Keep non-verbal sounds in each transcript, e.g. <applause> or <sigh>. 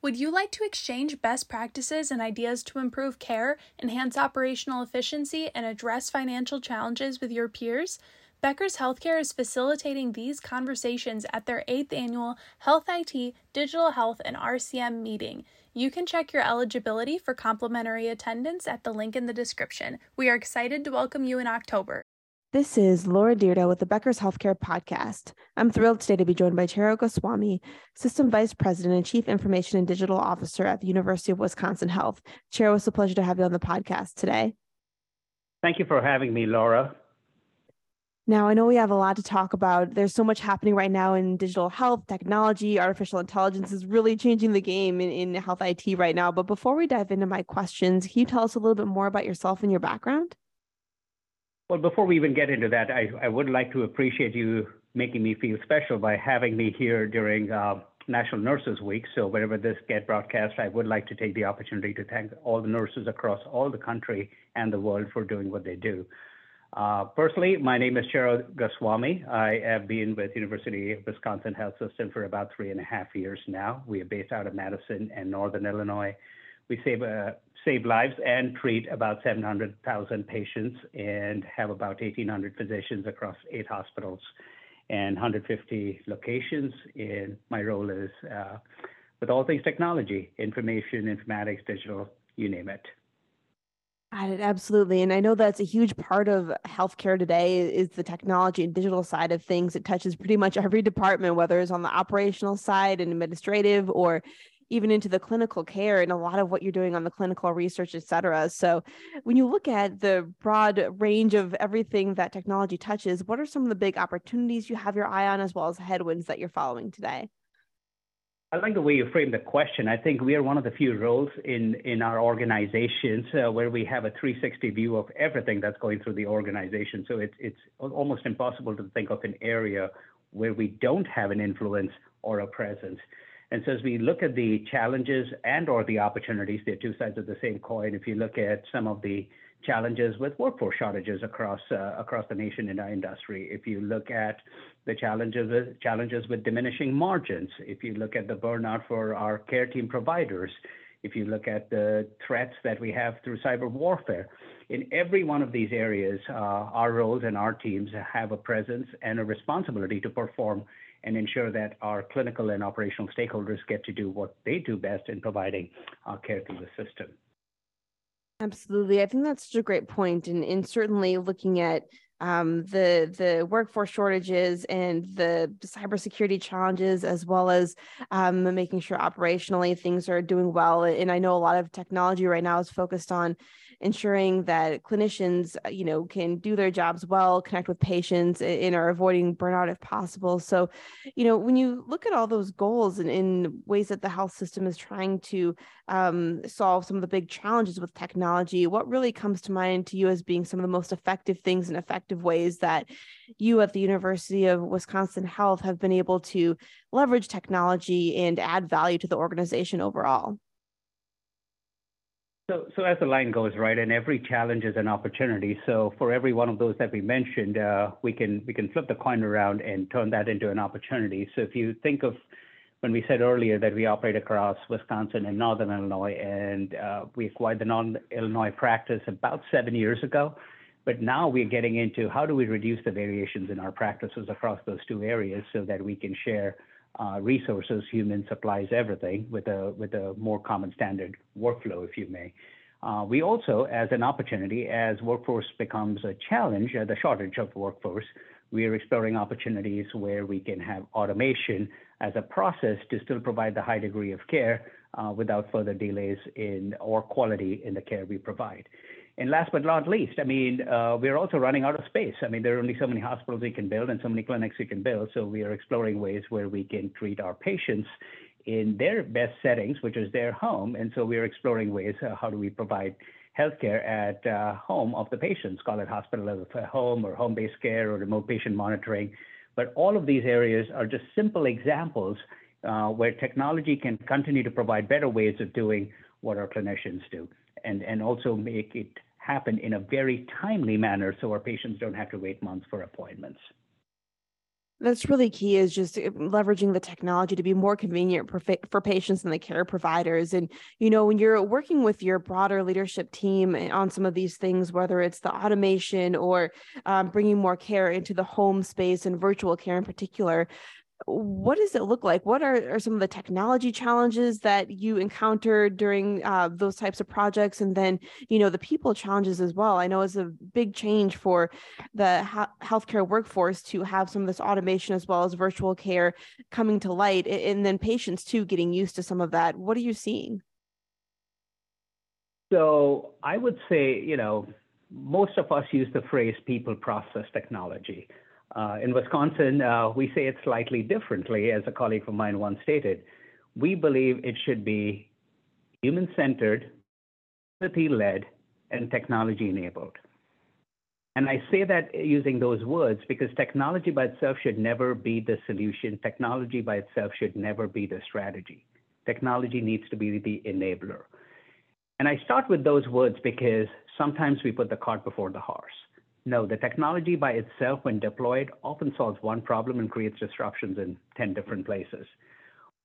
Would you like to exchange best practices and ideas to improve care, enhance operational efficiency, and address financial challenges with your peers? Becker's Healthcare is facilitating these conversations at their 8th annual Health IT, Digital Health, and RCM meeting. You can check your eligibility for complimentary attendance at the link in the description. We are excited to welcome you in October. This is Laura Dyrda with the Becker's Healthcare Podcast. I'm thrilled today to be joined by Chero Goswami, System Vice President and Chief Information and Digital Officer at the University of Wisconsin Health. Chero, it's a pleasure to have you on the podcast today. Thank you for having me, Laura. Now, I know we have a lot to talk about. There's so much happening right now in digital health, technology, artificial intelligence is really changing the game in, in health IT right now. But before we dive into my questions, can you tell us a little bit more about yourself and your background? Well, before we even get into that, I, I would like to appreciate you making me feel special by having me here during uh, National Nurses Week. So whenever this get broadcast, I would like to take the opportunity to thank all the nurses across all the country and the world for doing what they do. Uh, personally, my name is Chero Goswami. I have been with University of Wisconsin Health System for about three and a half years now. We are based out of Madison and Northern Illinois. We save uh, save lives and treat about 700,000 patients and have about 1,800 physicians across eight hospitals and 150 locations. And my role is uh, with all things technology, information, informatics, digital, you name it. Absolutely. And I know that's a huge part of healthcare today is the technology and digital side of things. It touches pretty much every department, whether it's on the operational side and administrative or even into the clinical care and a lot of what you're doing on the clinical research, et cetera. So when you look at the broad range of everything that technology touches, what are some of the big opportunities you have your eye on as well as headwinds that you're following today? I like the way you frame the question. I think we are one of the few roles in, in our organizations uh, where we have a 360 view of everything that's going through the organization. So it's, it's almost impossible to think of an area where we don't have an influence or a presence. And so as we look at the challenges and or the opportunities, they're two sides of the same coin. If you look at some of the challenges with workforce shortages across uh, across the nation in our industry, if you look at the challenges with, challenges with diminishing margins, if you look at the burnout for our care team providers, if you look at the threats that we have through cyber warfare, in every one of these areas, uh, our roles and our teams have a presence and a responsibility to perform and ensure that our clinical and operational stakeholders get to do what they do best in providing uh, care through the system. Absolutely. I think that's such a great point. And, and certainly looking at um, the the workforce shortages and the cybersecurity challenges, as well as um, making sure operationally things are doing well. And I know a lot of technology right now is focused on ensuring that clinicians, uh, you know, can do their jobs well, connect with patients, and are avoiding burnout if possible. So, you know, when you look at all those goals and in ways that the health system is trying to um, solve some of the big challenges with technology, what really comes to mind to you as being some of the most effective things and effective ways that you at the University of Wisconsin Health have been able to leverage technology and add value to the organization overall? So, so as the line goes, right, and every challenge is an opportunity. So for every one of those that we mentioned, uh, we can we can flip the coin around and turn that into an opportunity. So if you think of when we said earlier that we operate across Wisconsin and Northern Illinois, and uh, we acquired the Northern Illinois practice about seven years ago, but now we're getting into how do we reduce the variations in our practices across those two areas so that we can share uh, resources, human supplies, everything with a with a more common standard workflow, if you may. Uh, we also, as an opportunity, as workforce becomes a challenge, uh, the shortage of workforce, we are exploring opportunities where we can have automation as a process to still provide the high degree of care without further delays in or quality in the care we provide. And last but not least, I mean, uh, we're also running out of space. I mean, there are only so many hospitals we can build and so many clinics we can build. So we are exploring ways where we can treat our patients in their best settings, which is their home. And so we are exploring ways uh, how do we provide healthcare at uh, home of the patients, call it hospital at home or home-based care or remote patient monitoring. But all of these areas are just simple examples where technology can continue to provide better ways of doing what our clinicians do and, and also make it happen in a very timely manner so our patients don't have to wait months for appointments. That's really key is just uh, leveraging the technology to be more convenient for, for patients and the care providers. And, you know, when you're working with your broader leadership team eh, on some of these things, whether it's the automation or um, bringing more care into the home space and virtual care in particular, what does it look like? What are, are some of the technology challenges that you encountered during uh, those types of projects? And then, you know, the people challenges as well. I know it's a big change for the ha- healthcare workforce to have some of this automation as well as virtual care coming to light, and then patients too getting used to some of that. What are you seeing? So I would say, you know, most of us use the phrase people process technology. Uh, in Wisconsin, uh, we say it slightly differently, as a colleague of mine once stated. We believe it should be human centered, empathy led, and technology enabled. And I say that using those words because technology by itself should never be the solution. Technology by itself should never be the strategy. Technology needs to be the enabler. And I start with those words because sometimes we put the cart before the horse. No, the technology by itself, when deployed, often solves one problem and creates disruptions in 10 different places.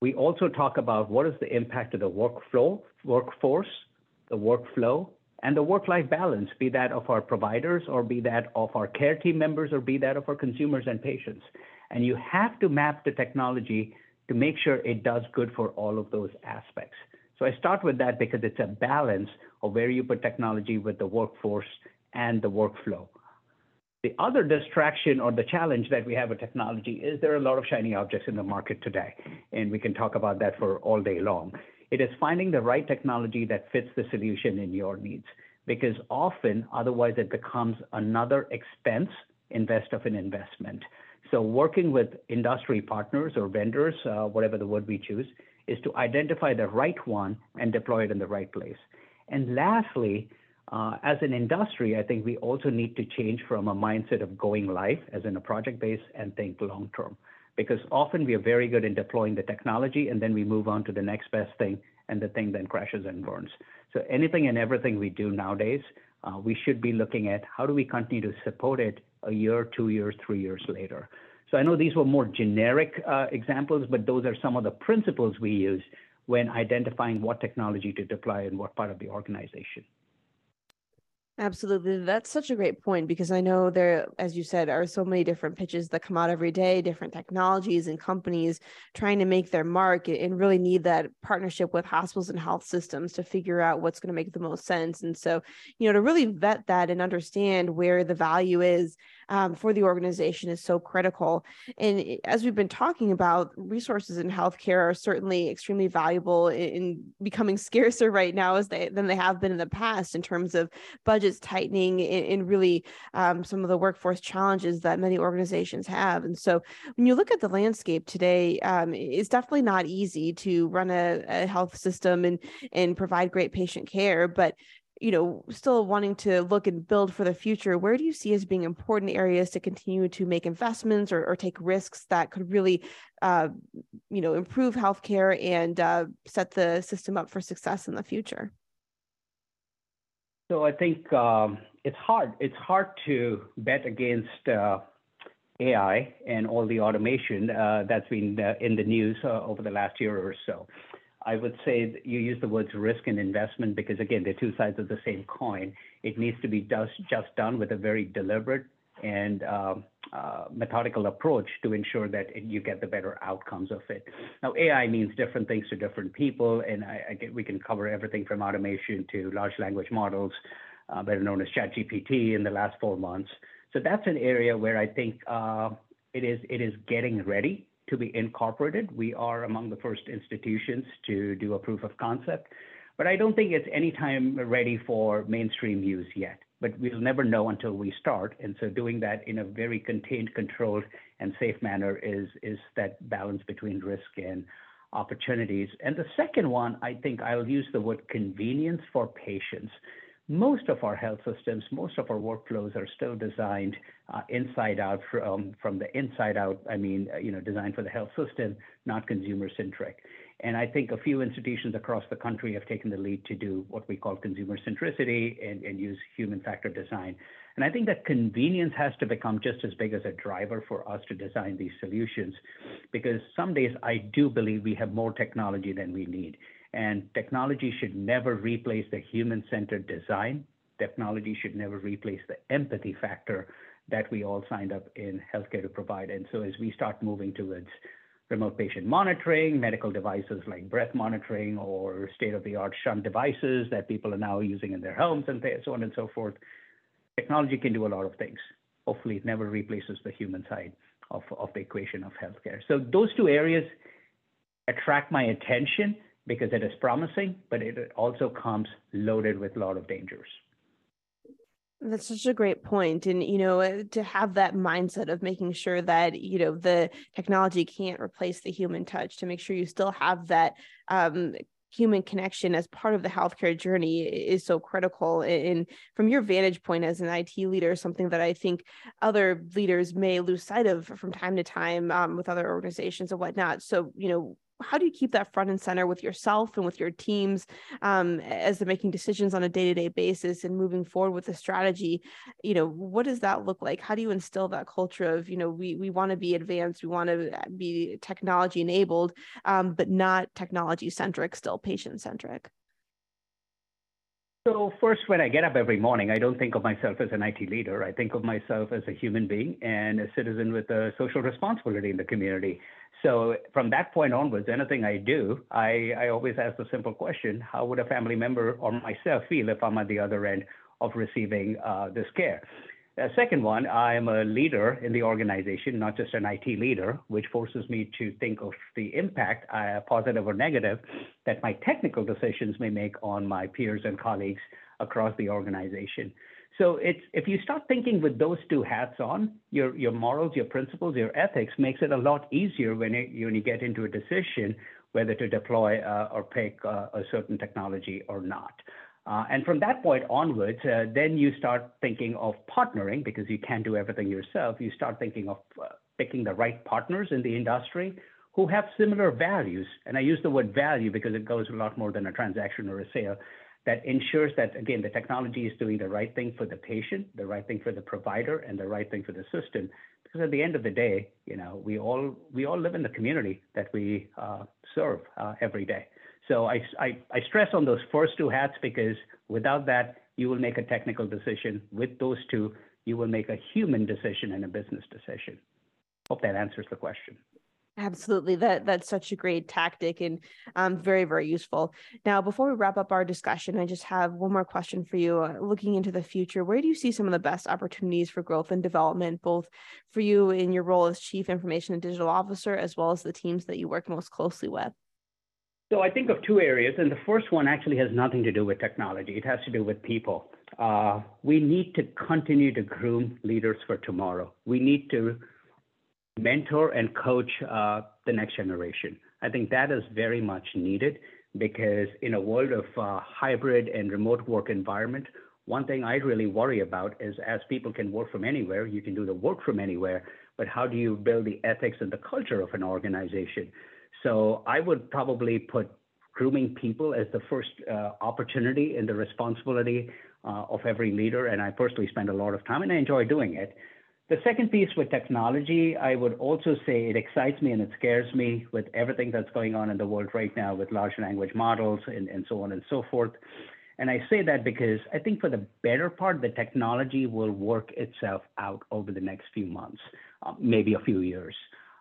We also talk about what is the impact of the workflow, workforce, the workflow, and the work-life balance, be that of our providers or be that of our care team members or be that of our consumers and patients. And you have to map the technology to make sure it does good for all of those aspects. So I start with that because it's a balance of where you put technology with the workforce and the workflow. The other distraction or the challenge that we have with technology is there are a lot of shiny objects in the market today, and we can talk about that for all day long. It is finding the right technology that fits the solution in your needs, because often otherwise it becomes another expense invest of an investment. So working with industry partners or vendors, uh, whatever the word we choose, is to identify the right one and deploy it in the right place. And lastly, uh, as an industry, I think we also need to change from a mindset of going live, as in a project base, and think long term. Because often we are very good in deploying the technology, and then we move on to the next best thing, and the thing then crashes and burns. So anything and everything we do nowadays, uh, we should be looking at how do we continue to support it a year, two years, three years later. So I know these were more generic uh, examples, but those are some of the principles we use when identifying what technology to deploy in what part of the organization. Absolutely. That's such a great point because I know there, as you said, are so many different pitches that come out every day, different technologies and companies trying to make their mark and really need that partnership with hospitals and health systems to figure out what's going to make the most sense. And so, you know, to really vet that and understand where the value is um, for the organization is so critical. And as we've been talking about, resources in healthcare are certainly extremely valuable in becoming <laughs> scarcer right now as they than they have been in the past in terms of budgets tightening and, really um, some of the workforce challenges that many organizations have. And so when you look at the landscape today, um, it's definitely not easy to run a, a health system and and provide great patient care, but you know, still wanting to look and build for the future, where do you see as being important areas to continue to make investments or, or take risks that could really, uh, you know, improve healthcare and uh, set the system up for success in the future? So I think um, it's hard. It's hard to bet against uh, AI and all the automation uh, that's been uh, in the news uh, over the last year or so. I would say you use the words risk and investment because, again, they're two sides of the same coin. It needs to be just, just done with a very deliberate and um, uh, methodical approach to ensure that you get the better outcomes of it. Now, AI means different things to different people, and I, I get, we can cover everything from automation to large language models, uh, better known as ChatGPT, in the last four months. So that's an area where I think uh, it is it is getting ready to be incorporated. We are among the first institutions to do a proof of concept, but I don't think it's any time ready for mainstream use yet. But we'll never know until we start. And so doing that in a very contained, controlled, and safe manner is, is that balance between risk and opportunities. And the second one, I think I'll use the word convenience for patients most of our health systems, most of our workflows are still designed uh, inside out from, from the inside out. I mean, uh, you know, designed for the health system, not consumer centric. And I think a few institutions across the country have taken the lead to do what we call consumer centricity and, and use human factor design. And I think that convenience has to become just as big as a driver for us to design these solutions, because some days I do believe we have more technology than we need. And technology should never replace the human centered design. Technology should never replace the empathy factor that we all signed up in healthcare to provide. And so as we start moving towards remote patient monitoring, medical devices like breath monitoring or state of the art shunt devices that people are now using in their homes and so on and so forth, technology can do a lot of things. Hopefully, it never replaces the human side of, of the equation of healthcare. So, those two areas attract my attention because it is promising, but it also comes loaded with a lot of dangers. That's such a great point. And, you know, uh, to have that mindset of making sure that, you know, the technology can't replace the human touch, to make sure you still have that um, human connection as part of the healthcare journey is so critical. And from your vantage point as an IT leader, something that I think other leaders may lose sight of from time to time um, with other organizations and whatnot. So, you know, how do you keep that front and center with yourself and with your teams um, as they're making decisions on a day-to-day basis and moving forward with the strategy? You know what does that look like? How do you instill that culture of you know we we want to be advanced we want to be technology enabled um, but not technology centric still patient centric so first, when I get up every morning, I don't think of myself as an IT leader. I think of myself as a human being and a citizen with a social responsibility in the community. So from that point onwards, anything I do, I, I always ask the simple question, how would a family member or myself feel if I'm at the other end of receiving uh, this care? The second one, I'm a leader in the organization, not just an IT leader, which forces me to think of the impact, uh, positive or negative, that my technical decisions may make on my peers and colleagues across the organization. So it's if you start thinking with those two hats on, your your morals, your principles, your ethics makes it a lot easier when it, when you get into a decision whether to deploy uh, or pick uh, a certain technology or not. Uh, and from that point onwards, uh, then you start thinking of partnering because you can't do everything yourself. You start thinking of uh, picking the right partners in the industry who have similar values. And I use the word value because it goes a lot more than a transaction or a sale that ensures that, again, the technology is doing the right thing for the patient, the right thing for the provider, and the right thing for the system. Because at the end of the day, you know, we all we all live in the community that we uh, serve uh, every day. So I, I, I stress on those first two hats because without that, you will make a technical decision. With those two, you will make a human decision and a business decision. Hope that answers the question. Absolutely. That that's such a great tactic and um, very, very useful. Now, before we wrap up our discussion, I just have one more question for you. Uh, looking into the future, where do you see some of the best opportunities for growth and development, both for you in your role as Chief Information and Digital Officer, as well as the teams that you work most closely with? So I think of two areas, and the first one actually has nothing to do with technology. It has to do with people. Uh, we need to continue to groom leaders for tomorrow. We need to mentor and coach uh, the next generation. I think that is very much needed because in a world of uh, hybrid and remote work environment, one thing I really worry about is as people can work from anywhere, you can do the work from anywhere, but how do you build the ethics and the culture of an organization? So I would probably put grooming people as the first uh, opportunity and the responsibility uh, of every leader. And I personally spend a lot of time and I enjoy doing it. The second piece with technology, I would also say it excites me and it scares me with everything that's going on in the world right now with large language models and, and so on and so forth. And I say that because I think for the better part, the technology will work itself out over the next few months, uh, maybe a few years.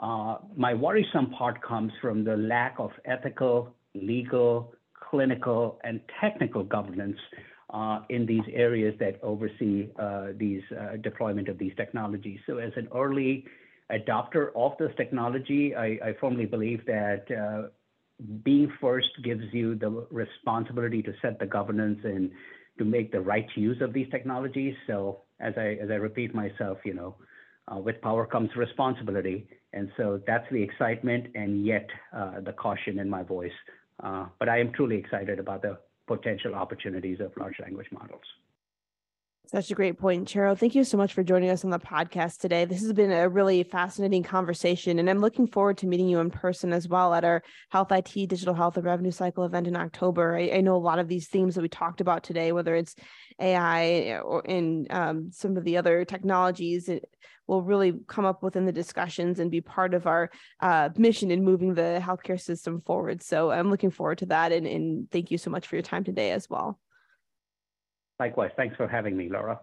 Uh, my worrisome part comes from the lack of ethical, legal, clinical, and technical governance uh, in these areas that oversee uh, these uh, deployment of these technologies. So as an early adopter of this technology, I, I firmly believe that being first gives you the responsibility to set the governance and to make the right use of these technologies. So as I as I repeat myself, you know, uh, with power comes responsibility, and so that's the excitement and yet uh, the caution in my voice. Uh, but I am truly excited about the potential opportunities of large language models. Such a great point, Chero. Thank you so much for joining us on the podcast today. This has been a really fascinating conversation, and I'm looking forward to meeting you in person as well at our Health IT Digital Health and Revenue Cycle event in October. I, I know a lot of these themes that we talked about today, whether it's AI or in um, some of the other technologies, it will really come up within the discussions and be part of our uh, mission in moving the healthcare system forward. So I'm looking forward to that, and, and thank you so much for your time today as well. Likewise. Thanks for having me, Laura.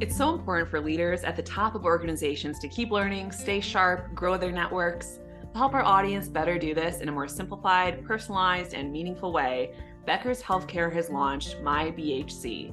It's so important for leaders at the top of organizations to keep learning, stay sharp, grow their networks. To help our audience better do this in a more simplified, personalized, and meaningful way, Becker's Healthcare has launched My BHC.